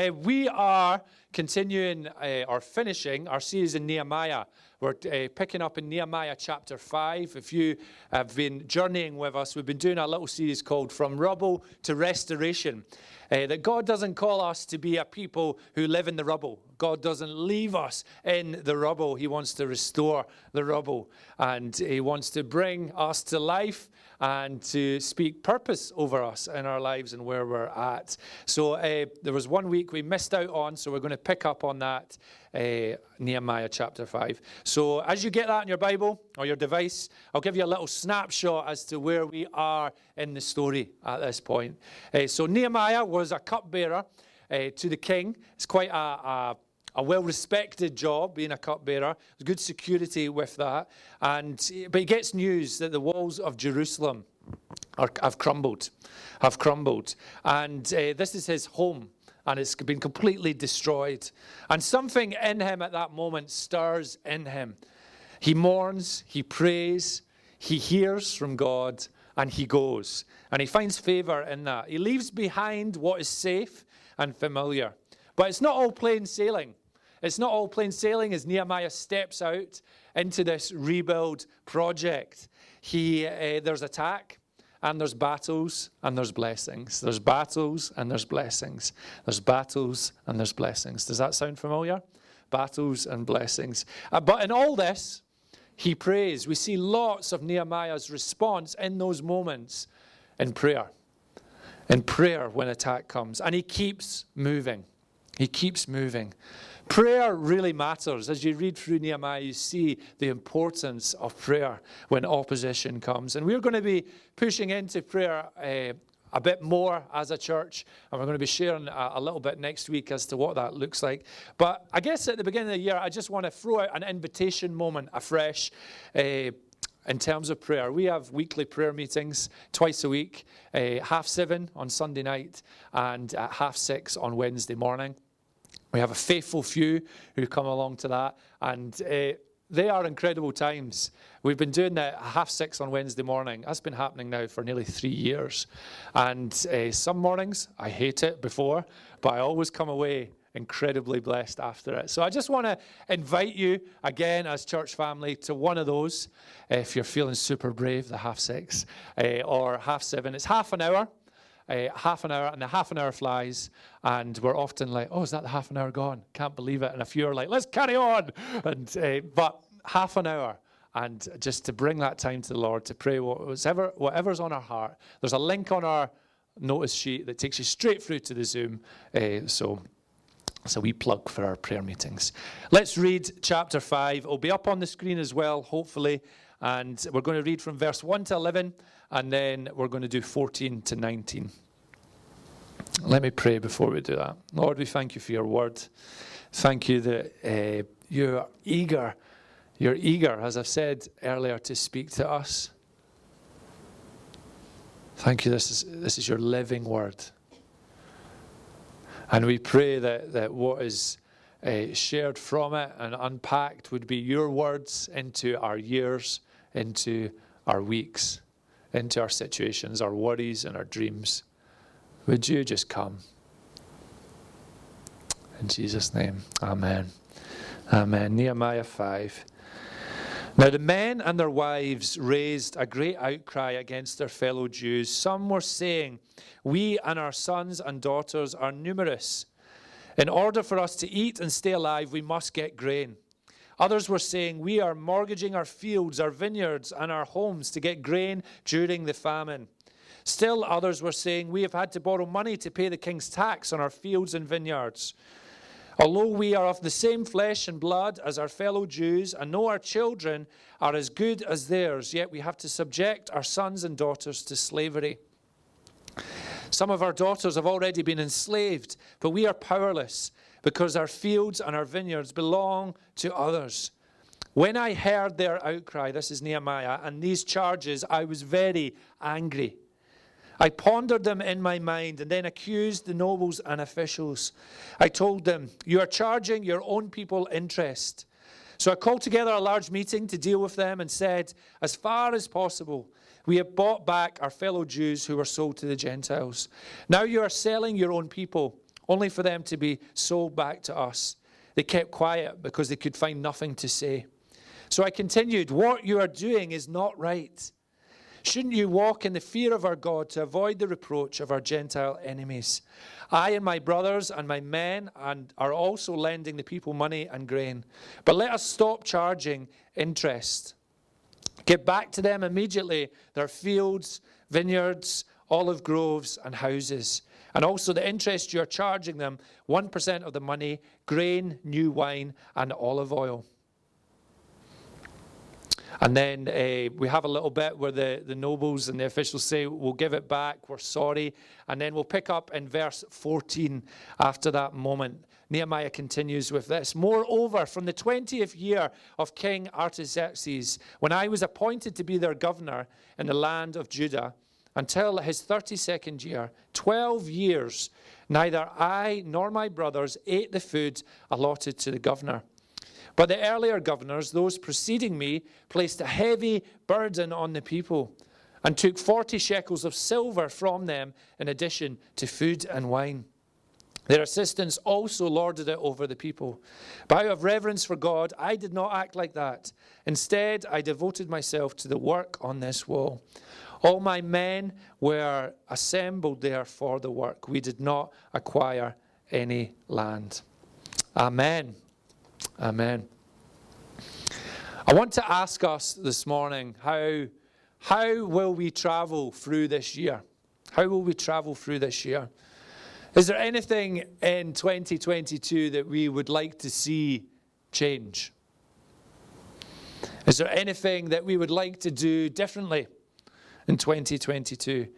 Uh, we are continuing uh, or finishing our series in Nehemiah. We're uh, picking up in Nehemiah chapter 5. If you have been journeying with us, we've been doing a little series called From Rubble to Restoration. Uh, that God doesn't call us to be a people who live in the rubble. God doesn't leave us in the rubble. He wants to restore the rubble. And He wants to bring us to life and to speak purpose over us in our lives and where we're at. So uh, there was one week we missed out on, so we're going to pick up on that. Uh, Nehemiah chapter 5. So, as you get that in your Bible or your device, I'll give you a little snapshot as to where we are in the story at this point. Uh, so, Nehemiah was a cupbearer uh, to the king. It's quite a, a a well respected job being a cupbearer. Good security with that. And, but he gets news that the walls of Jerusalem are, have crumbled, have crumbled. And uh, this is his home. And it's been completely destroyed. And something in him at that moment stirs in him. He mourns, he prays, he hears from God, and he goes. And he finds favor in that. He leaves behind what is safe and familiar. But it's not all plain sailing. It's not all plain sailing as Nehemiah steps out into this rebuild project. He, uh, there's attack, and there's battles, and there's blessings. There's battles, and there's blessings. There's battles, and there's blessings. Does that sound familiar? Battles and blessings. Uh, but in all this, he prays. We see lots of Nehemiah's response in those moments in prayer. In prayer when attack comes. And he keeps moving. He keeps moving. Prayer really matters. As you read through Nehemiah, you see the importance of prayer when opposition comes. And we're going to be pushing into prayer uh, a bit more as a church, and we're going to be sharing a, a, little bit next week as to what that looks like. But I guess at the beginning of the year, I just want to throw out an invitation moment afresh. Uh, in terms of prayer, we have weekly prayer meetings twice a week, uh, half seven on Sunday night and at half six on Wednesday morning. We have a faithful few who come along to that, and uh, they are incredible times. We've been doing that half six on Wednesday morning. That's been happening now for nearly three years. And uh, some mornings, I hate it before, but I always come away incredibly blessed after it. So I just want to invite you again as church family to one of those if you're feeling super brave, the half six uh, or half seven. It's half an hour uh, half an hour, and the half an hour flies, and we're often like, "Oh, is that the half an hour gone? Can't believe it!" And a few are like, "Let's carry on." And uh, but half an hour, and just to bring that time to the Lord to pray whatever whatever's on our heart. There's a link on our notice sheet that takes you straight through to the Zoom. Uh, so. So we plug for our prayer meetings. Let's read chapter 5. It'll be up on the screen as well, hopefully. And we're going to read from verse 1 to 11, and then we're going to do 14 to 19. Let me pray before we do that. Lord, we thank you for your word. Thank you that uh, you're eager, you're eager, as I've said earlier, to speak to us. Thank you, this is, this is your living word. And we pray that, that what is uh, shared from it and unpacked would be your words into our years into our weeks, into our situations, our worries, and our dreams. Would you just come? In Jesus' name, Amen. Amen. Nehemiah 5. Now the men and their wives raised a great outcry against their fellow Jews. Some were saying, We and our sons and daughters are numerous. In order for us to eat and stay alive, we must get grain. Others were saying, We are mortgaging our fields, our vineyards, and our homes to get grain during the famine. Still, others were saying, We have had to borrow money to pay the king's tax on our fields and vineyards. Although we are of the same flesh and blood as our fellow Jews, and know our children are as good as theirs, yet we have to subject our sons and daughters to slavery. Some of our daughters have already been enslaved, but we are powerless because our fields and our vineyards belong to others. When I heard their outcry, this is Nehemiah, and these charges, I was very angry. I pondered them in my mind and then accused the nobles and officials. I told them, You are charging your own people interest. So I called together a large meeting to deal with them and said, As far as possible, we have bought back our fellow Jews who were sold to the Gentiles. Now you are selling your own people only for them to be sold back to us. They kept quiet because they could find nothing to say. So I continued, What you are doing is not right. Shouldn't you walk in the fear of our God to avoid the reproach of our Gentile enemies? I and my brothers and my men and are also lending the people money and grain. But let us stop charging interest. Give back to them immediately their fields, vineyards, olive groves, and houses. And also the interest you are charging them 1% of the money, grain, new wine, and olive oil. And then uh, we have a little bit where the, the nobles and the officials say, We'll give it back, we're sorry. And then we'll pick up in verse 14 after that moment. Nehemiah continues with this Moreover, from the 20th year of King Artaxerxes, when I was appointed to be their governor in the land of Judah, until his 32nd year, 12 years, neither I nor my brothers ate the food allotted to the governor. But the earlier governors, those preceding me, placed a heavy burden on the people and took 40 shekels of silver from them in addition to food and wine. Their assistants also lorded it over the people. But out of reverence for God, I did not act like that. Instead, I devoted myself to the work on this wall. All my men were assembled there for the work. We did not acquire any land. Amen. Amen. I want to ask us this morning how, how will we travel through this year? How will we travel through this year? Is there anything in 2022 that we would like to see change? Is there anything that we would like to do differently in 2022?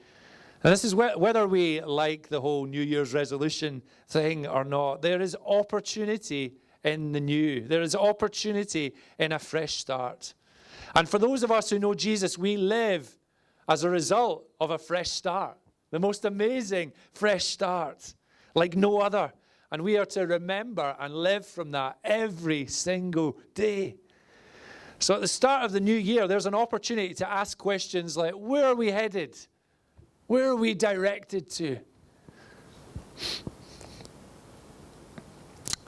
And this is whether we like the whole New Year's resolution thing or not, there is opportunity in the new. There is opportunity in a fresh start. And for those of us who know Jesus, we live as a result of a fresh start. The most amazing fresh start, like no other. And we are to remember and live from that every single day. So at the start of the new year, there's an opportunity to ask questions like where are we headed? Where are we directed to?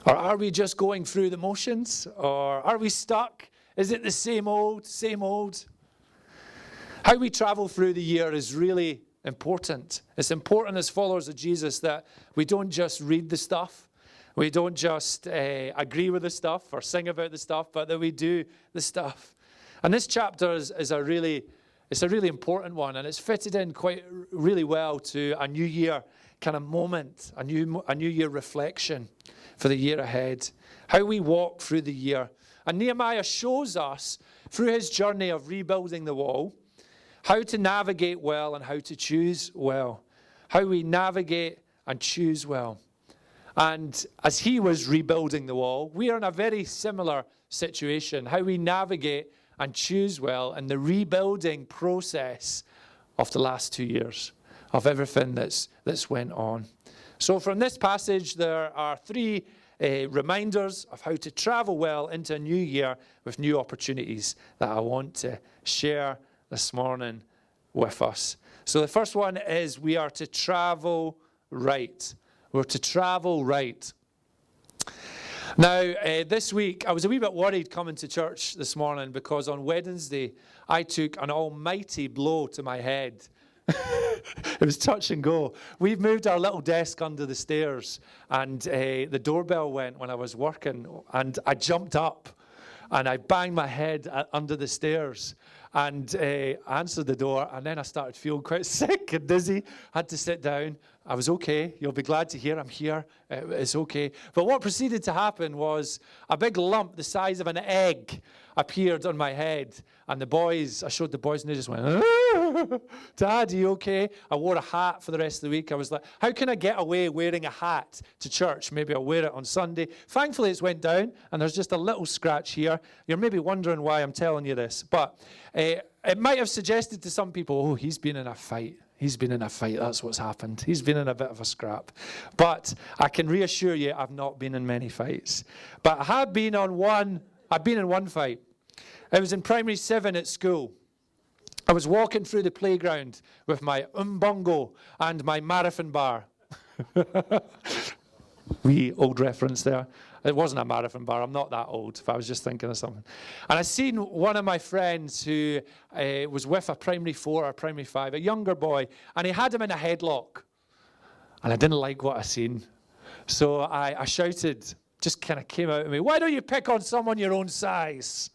Or are we just going through the motions? Or are we stuck? Is it the same old, same old? How we travel through the year is really important. It's important as followers of Jesus that we don't just read the stuff, we don't just uh, agree with the stuff or sing about the stuff, but that we do the stuff. And this chapter is, is a really it's a really important one, and it's fitted in quite really well to a new year kind of moment, a new a new year reflection for the year ahead, how we walk through the year. And Nehemiah shows us through his journey of rebuilding the wall how to navigate well and how to choose well, how we navigate and choose well. And as he was rebuilding the wall, we are in a very similar situation, how we navigate and choose well in the rebuilding process of the last two years, of everything that's, that's went on. So, from this passage, there are three uh, reminders of how to travel well into a new year with new opportunities that I want to share this morning with us. So, the first one is we are to travel right. We're to travel right. Now, uh, this week, I was a wee bit worried coming to church this morning because on Wednesday, I took an almighty blow to my head it was touch and go. We've moved our little desk under the stairs, and uh, the doorbell went when I was working, and I jumped up and I banged my head under the stairs and uh, answered the door. And then I started feeling quite sick and dizzy. Had to sit down. I was okay. You'll be glad to hear I'm here. Uh, it's okay. But what proceeded to happen was a big lump the size of an egg appeared on my head. And the boys, I showed the boys, and they just went, ah, Dad, are you okay? I wore a hat for the rest of the week. I was like, how can I get away wearing a hat to church? Maybe I'll wear it on Sunday. Thankfully, it's went down, and there's just a little scratch here. You're maybe wondering why I'm telling you this, but uh, it might have suggested to some people, oh, he's been in a fight. He's been in a fight. That's what's happened. He's been in a bit of a scrap. But I can reassure you, I've not been in many fights. But I have been on one, I've been in one fight. I was in primary seven at school. I was walking through the playground with my umbongo and my marathon bar. wee old reference there. It wasn't a marathon bar. I'm not that old. If I was just thinking of something. And I seen one of my friends who uh, was with a primary four or primary five, a younger boy, and he had him in a headlock. And I didn't like what I seen. So I, I shouted, just kind of came out of me, why don't you pick on someone your own size?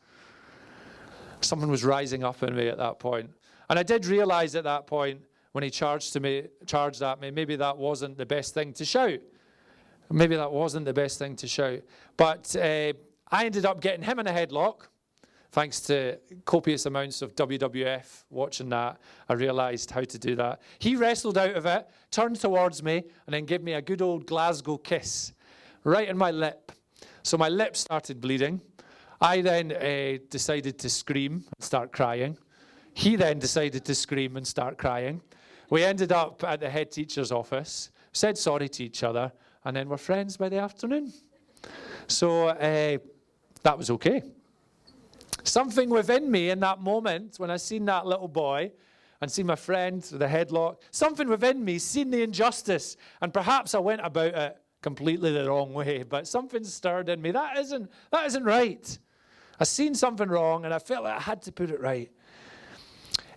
Someone was rising up in me at that point. And I did realize at that point when he charged to me, charged at me, maybe that wasn't the best thing to shout. Maybe that wasn't the best thing to shout. But uh, I ended up getting him in a headlock. Thanks to copious amounts of WWF watching that, I realized how to do that. He wrestled out of it, turned towards me, and then gave me a good old Glasgow kiss right in my lip. So my lip started bleeding. I then uh, decided to scream and start crying. He then decided to scream and start crying. We ended up at the head teacher's office, said sorry to each other, and then we're friends by the afternoon. So uh, that was okay. Something within me in that moment, when I seen that little boy and seen my friend with the headlock, something within me seen the injustice, and perhaps I went about it completely the wrong way, but something stirred in me. That isn't, that isn't right. I seen something wrong, and I felt like I had to put it right.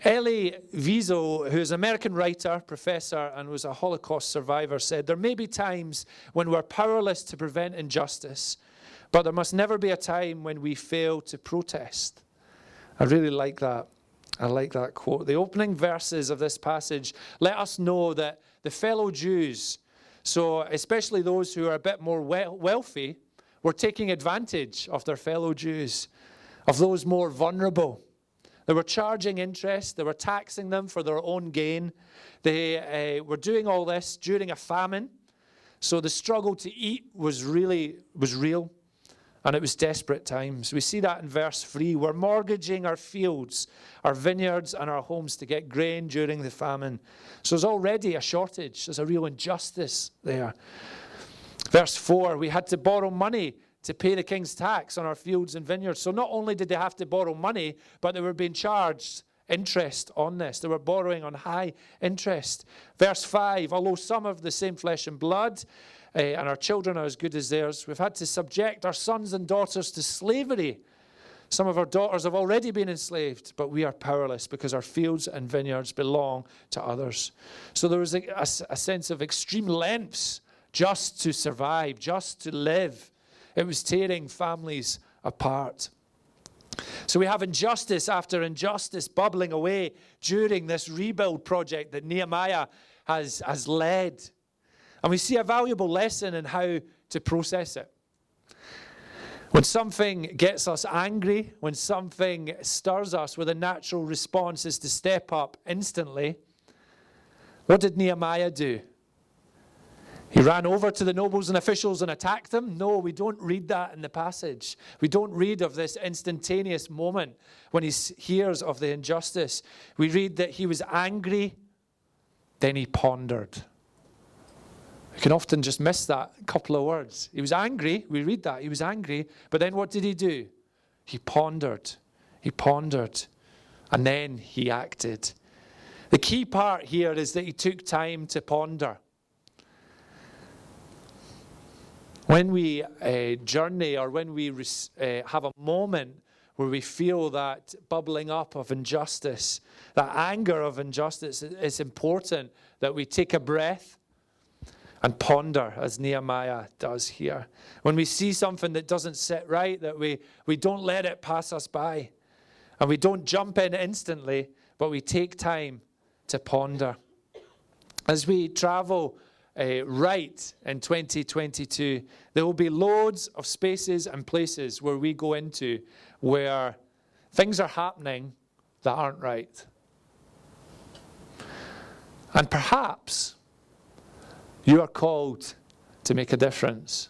Elie Wiesel, who's an American writer, professor, and was a Holocaust survivor, said there may be times when we're powerless to prevent injustice, but there must never be a time when we fail to protest. I really like that. I like that quote. The opening verses of this passage let us know that the fellow Jews, so especially those who are a bit more wealthy, were taking advantage of their fellow Jews, of those more vulnerable. They were charging interest, they were taxing them for their own gain. They uh, were doing all this during a famine. So the struggle to eat was really was real. And it was desperate times. We see that in verse 3. We're mortgaging our fields, our vineyards, and our homes to get grain during the famine. So there's already a shortage. There's a real injustice there. Verse 4 We had to borrow money to pay the king's tax on our fields and vineyards. So not only did they have to borrow money, but they were being charged interest on this. They were borrowing on high interest. Verse 5 Although some of the same flesh and blood, uh, and our children are as good as theirs, we've had to subject our sons and daughters to slavery. Some of our daughters have already been enslaved, but we are powerless because our fields and vineyards belong to others. So there was a, a, a sense of extreme lengths just to survive, just to live. It was tearing families apart. So we have injustice after injustice bubbling away during this rebuild project that Nehemiah has, has led. And we see a valuable lesson in how to process it. When something gets us angry, when something stirs us, with a natural response is to step up instantly. What did Nehemiah do? He ran over to the nobles and officials and attacked them. No, we don't read that in the passage. We don't read of this instantaneous moment when he hears of the injustice. We read that he was angry, then he pondered. We can often just miss that couple of words. He was angry. We read that. He was angry. But then what did he do? He pondered. He pondered. And then he acted. The key part here is that he took time to ponder. When we uh, journey or when we uh, have a moment where we feel that bubbling up of injustice, that anger of injustice, it's important that we take a breath and ponder as Nehemiah does here. When we see something that doesn't sit right, that we, we don't let it pass us by. And we don't jump in instantly, but we take time to ponder. As we travel uh, right in 2022, there will be loads of spaces and places where we go into where things are happening that aren't right. And perhaps you are called to make a difference,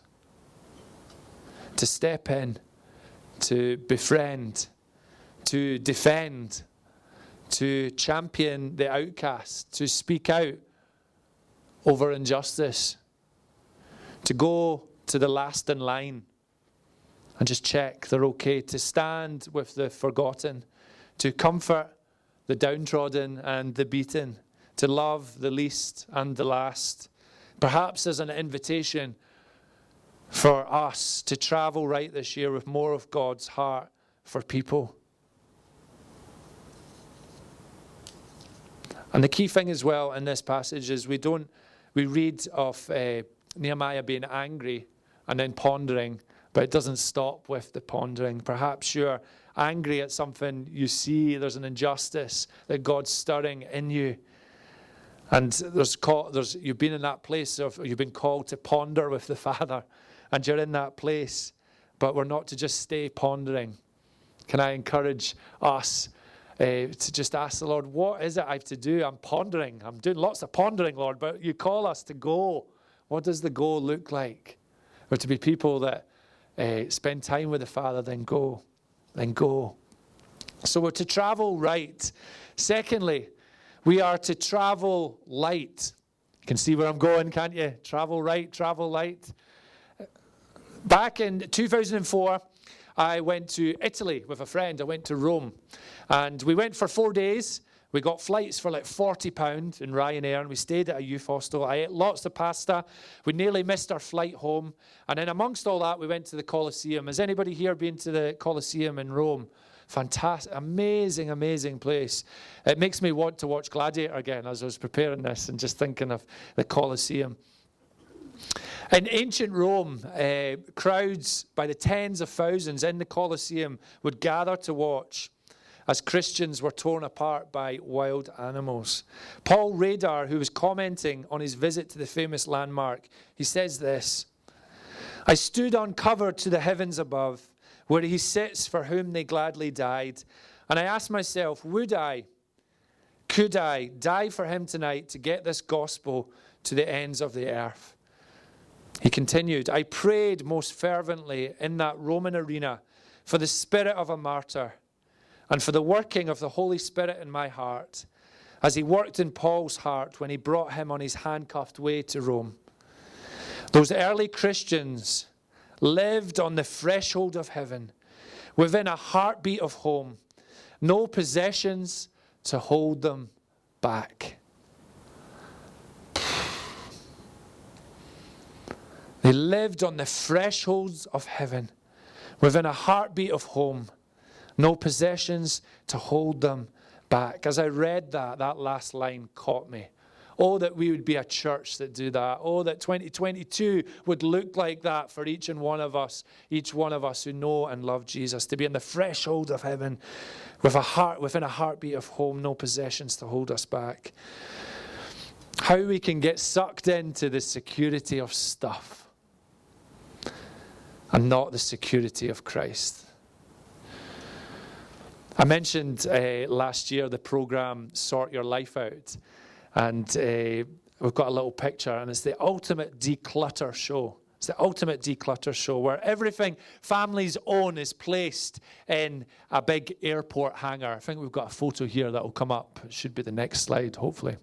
to step in, to befriend, to defend, to champion the outcast, to speak out over injustice, to go to the last in line and just check they're okay, to stand with the forgotten, to comfort the downtrodden and the beaten, to love the least and the last. Perhaps as an invitation for us to travel right this year with more of God's heart for people. And the key thing as well in this passage is we don't we read of uh, Nehemiah being angry and then pondering, but it doesn't stop with the pondering. Perhaps you're angry at something you see, there's an injustice that God's stirring in you. And there's, there's you've been in that place of you've been called to ponder with the Father, and you're in that place, but we're not to just stay pondering. Can I encourage us uh, to just ask the Lord, what is it I have to do? I'm pondering. I'm doing lots of pondering, Lord, but you call us to go. What does the go look like? We're to be people that uh, spend time with the Father, then go, then go. So we're to travel right. Secondly, we are to travel light. You can see where I'm going, can't you? Travel right, travel light. Back in 2004, I went to Italy with a friend. I went to Rome. And we went for four days. We got flights for like £40 in Ryanair, and we stayed at a youth hostel. I ate lots of pasta. We nearly missed our flight home. And then, amongst all that, we went to the Colosseum. Has anybody here been to the Colosseum in Rome? Fantastic, amazing, amazing place. It makes me want to watch Gladiator again as I was preparing this and just thinking of the Colosseum. In ancient Rome, uh, crowds by the tens of thousands in the Colosseum would gather to watch as Christians were torn apart by wild animals. Paul Rader, who was commenting on his visit to the famous landmark, he says this I stood uncovered to the heavens above, where he sits for whom they gladly died, and I asked myself, would I, could I die for him tonight to get this gospel to the ends of the earth? He continued, I prayed most fervently in that Roman arena for the spirit of a martyr and for the working of the Holy Spirit in my heart, as he worked in Paul's heart when he brought him on his handcuffed way to Rome. Those early Christians lived on the threshold of heaven, within a heartbeat of home, no possessions to hold them back. They lived on the thresholds of heaven, within a heartbeat of home no possessions to hold them back. As I read that, that last line caught me. Oh, that we would be a church that do that. Oh, that 2022 would look like that for each and one of us, each one of us who know and love Jesus, to be on the threshold of heaven with a heart, within a heartbeat of home, no possessions to hold us back. How we can get sucked into the security of stuff and not the security of Christ. I mentioned uh, last year the program Sort Your Life Out, and uh, we've got a little picture, and it's the ultimate declutter show. It's the ultimate declutter show where everything families own is placed in a big airport hangar. I think we've got a photo here that will come up. It should be the next slide, hopefully.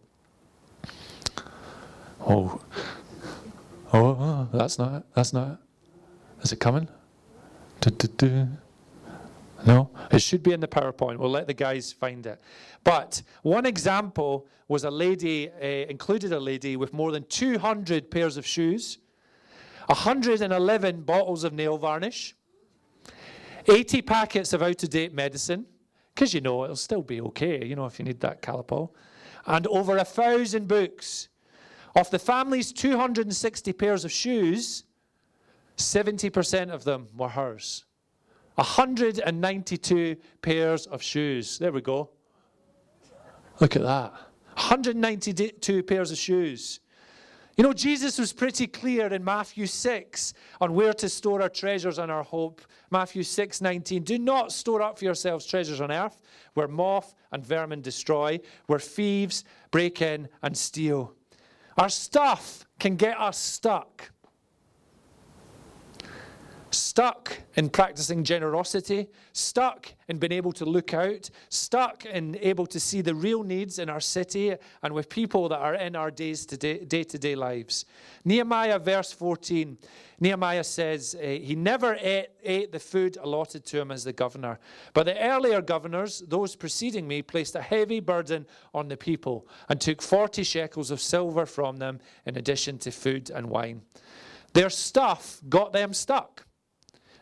Oh, oh, that's not it. That's not it. Is it coming? Du-du-du. No, it should be in the PowerPoint. We'll let the guys find it. But one example was a lady, uh, included a lady with more than 200 pairs of shoes, 111 bottles of nail varnish, 80 packets of out of date medicine, because you know it'll still be okay, you know, if you need that Calpol, and over a thousand books. Of the family's 260 pairs of shoes, 70% of them were hers. 192 pairs of shoes. There we go. Look at that. 192 pairs of shoes. You know, Jesus was pretty clear in Matthew 6 on where to store our treasures and our hope. Matthew 6 19. Do not store up for yourselves treasures on earth where moth and vermin destroy, where thieves break in and steal. Our stuff can get us stuck stuck in practicing generosity, stuck in being able to look out, stuck in able to see the real needs in our city and with people that are in our days to day to day lives. Nehemiah, verse 14, Nehemiah says uh, he never ate, ate the food allotted to him as the governor. But the earlier governors, those preceding me, placed a heavy burden on the people and took 40 shekels of silver from them in addition to food and wine. Their stuff got them stuck.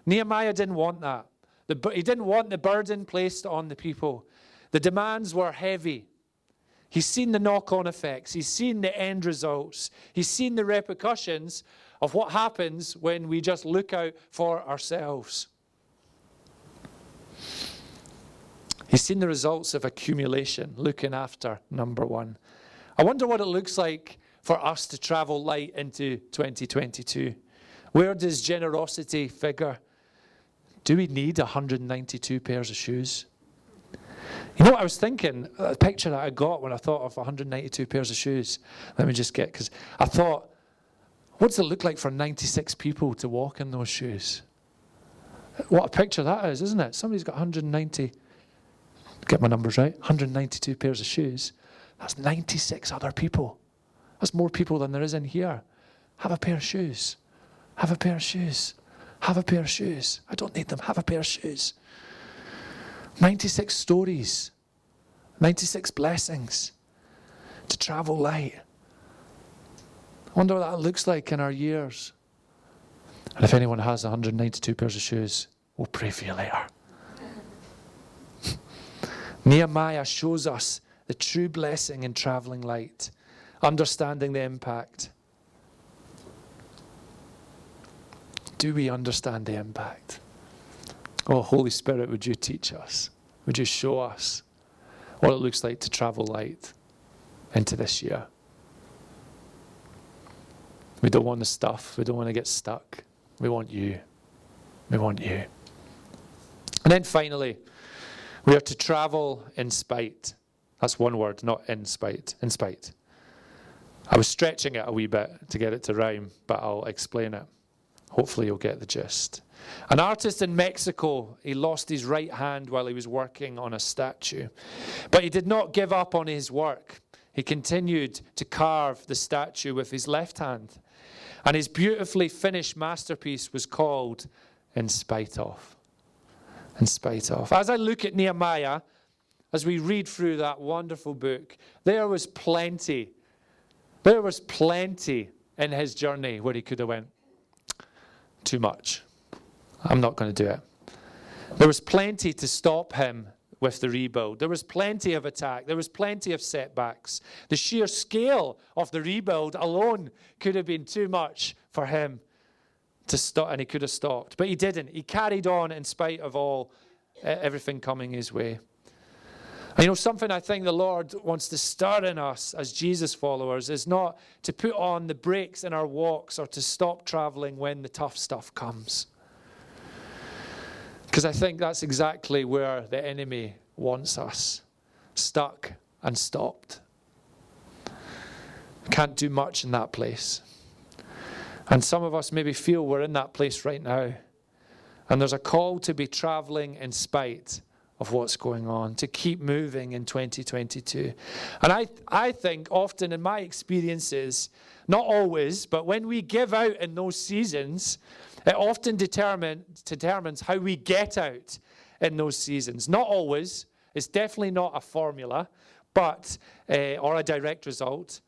Nehemiah didn't want that. The, he didn't want the burden placed on the people. The demands were heavy. He's seen the knock on effects, he's seen the end results, he's seen the repercussions of what happens when we just look out for ourselves. He's seen the results of accumulation, looking after number one. I wonder what it looks like for us to travel light into 2022. Where does generosity figure? Do we need 192 pairs of shoes? You know what I was thinking? A picture that I got when I thought of 192 pairs of shoes. Let me just get, because I thought, what does it look like for 96 people to walk in those shoes? What a picture that is, isn't it? Somebody's got 190, get my numbers right, 192 pairs of shoes. That's 96 other people. That's more people than there is in here. Have a pair of shoes. Have a pair of shoes. Have a pair of shoes. I don't need them. Have a pair of shoes. 96 stories, 96 blessings to travel light. I wonder what that looks like in our years. And if anyone has 192 pairs of shoes, we'll pray for you later. Nehemiah shows us the true blessing in traveling light, understanding the impact. Do we understand the impact? Oh, Holy Spirit, would you teach us? Would you show us what it looks like to travel light into this year? We don't want the stuff. We don't want to get stuck. We want you. We want you. And then finally, we are to travel in spite. That's one word, not in spite. In spite. I was stretching it a wee bit to get it to rhyme, but I'll explain it. Hopefully, you'll get the gist. An artist in Mexico, he lost his right hand while he was working on a statue. But he did not give up on his work. He continued to carve the statue with his left hand. And his beautifully finished masterpiece was called In Spite of. In Spite of. As I look at Nehemiah, as we read through that wonderful book, there was plenty. There was plenty in his journey where he could have went, too much. I'm not going to do it. There was plenty to stop him with the rebuild. There was plenty of attack. There was plenty of setbacks. The sheer scale of the rebuild alone could have been too much for him to stop, and he could have stopped. But he didn't. He carried on in spite of all everything coming his way. And you know, something I think the Lord wants to stir in us as Jesus followers is not to put on the brakes in our walks or to stop traveling when the tough stuff comes. Because I think that's exactly where the enemy wants us stuck and stopped. Can't do much in that place. And some of us maybe feel we're in that place right now. And there's a call to be traveling in spite of what's going on, to keep moving in 2022. And I, I think often in my experiences, not always, but when we give out in those seasons, it often determine, determines how we get out in those seasons. Not always. It's definitely not a formula, but uh, or a direct result.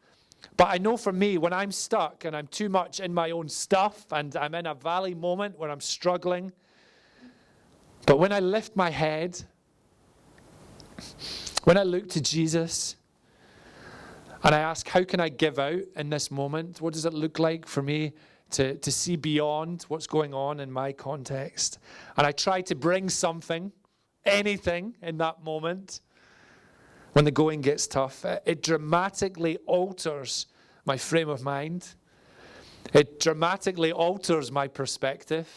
But I know for me, when I'm stuck and I'm too much in my own stuff and I'm in a valley moment where I'm struggling, but when I lift my head, when I look to Jesus, and I ask, how can I give out in this moment? What does it look like for me to, to see beyond what's going on in my context. And I try to bring something, anything in that moment when the going gets tough. It dramatically alters my frame of mind, it dramatically alters my perspective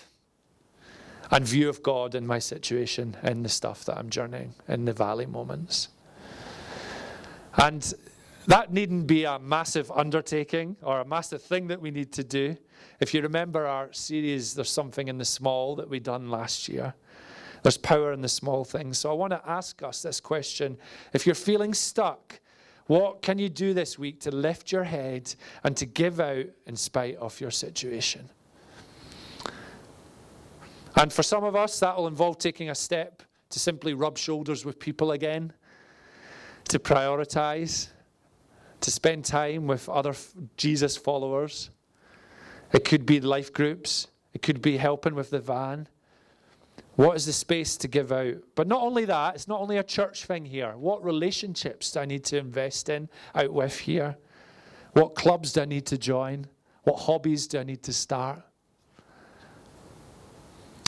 and view of God in my situation, in the stuff that I'm journeying, in the valley moments. And that needn't be a massive undertaking or a massive thing that we need to do. If you remember our series, There's Something in the Small that we done last year. There's power in the small things. So I want to ask us this question. If you're feeling stuck, what can you do this week to lift your head and to give out in spite of your situation? And for some of us, that will involve taking a step to simply rub shoulders with people again, to prioritize, to spend time with other Jesus followers. It could be life groups. It could be helping with the van. What is the space to give out? But not only that, it's not only a church thing here. What relationships do I need to invest in out with here? What clubs do I need to join? What hobbies do I need to start?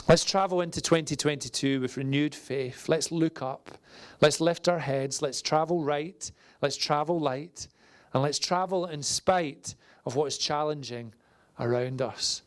Let's travel into 2022 with renewed faith. Let's look up. Let's lift our heads. Let's travel right. Let's travel light. And let's travel in spite of what is challenging around us.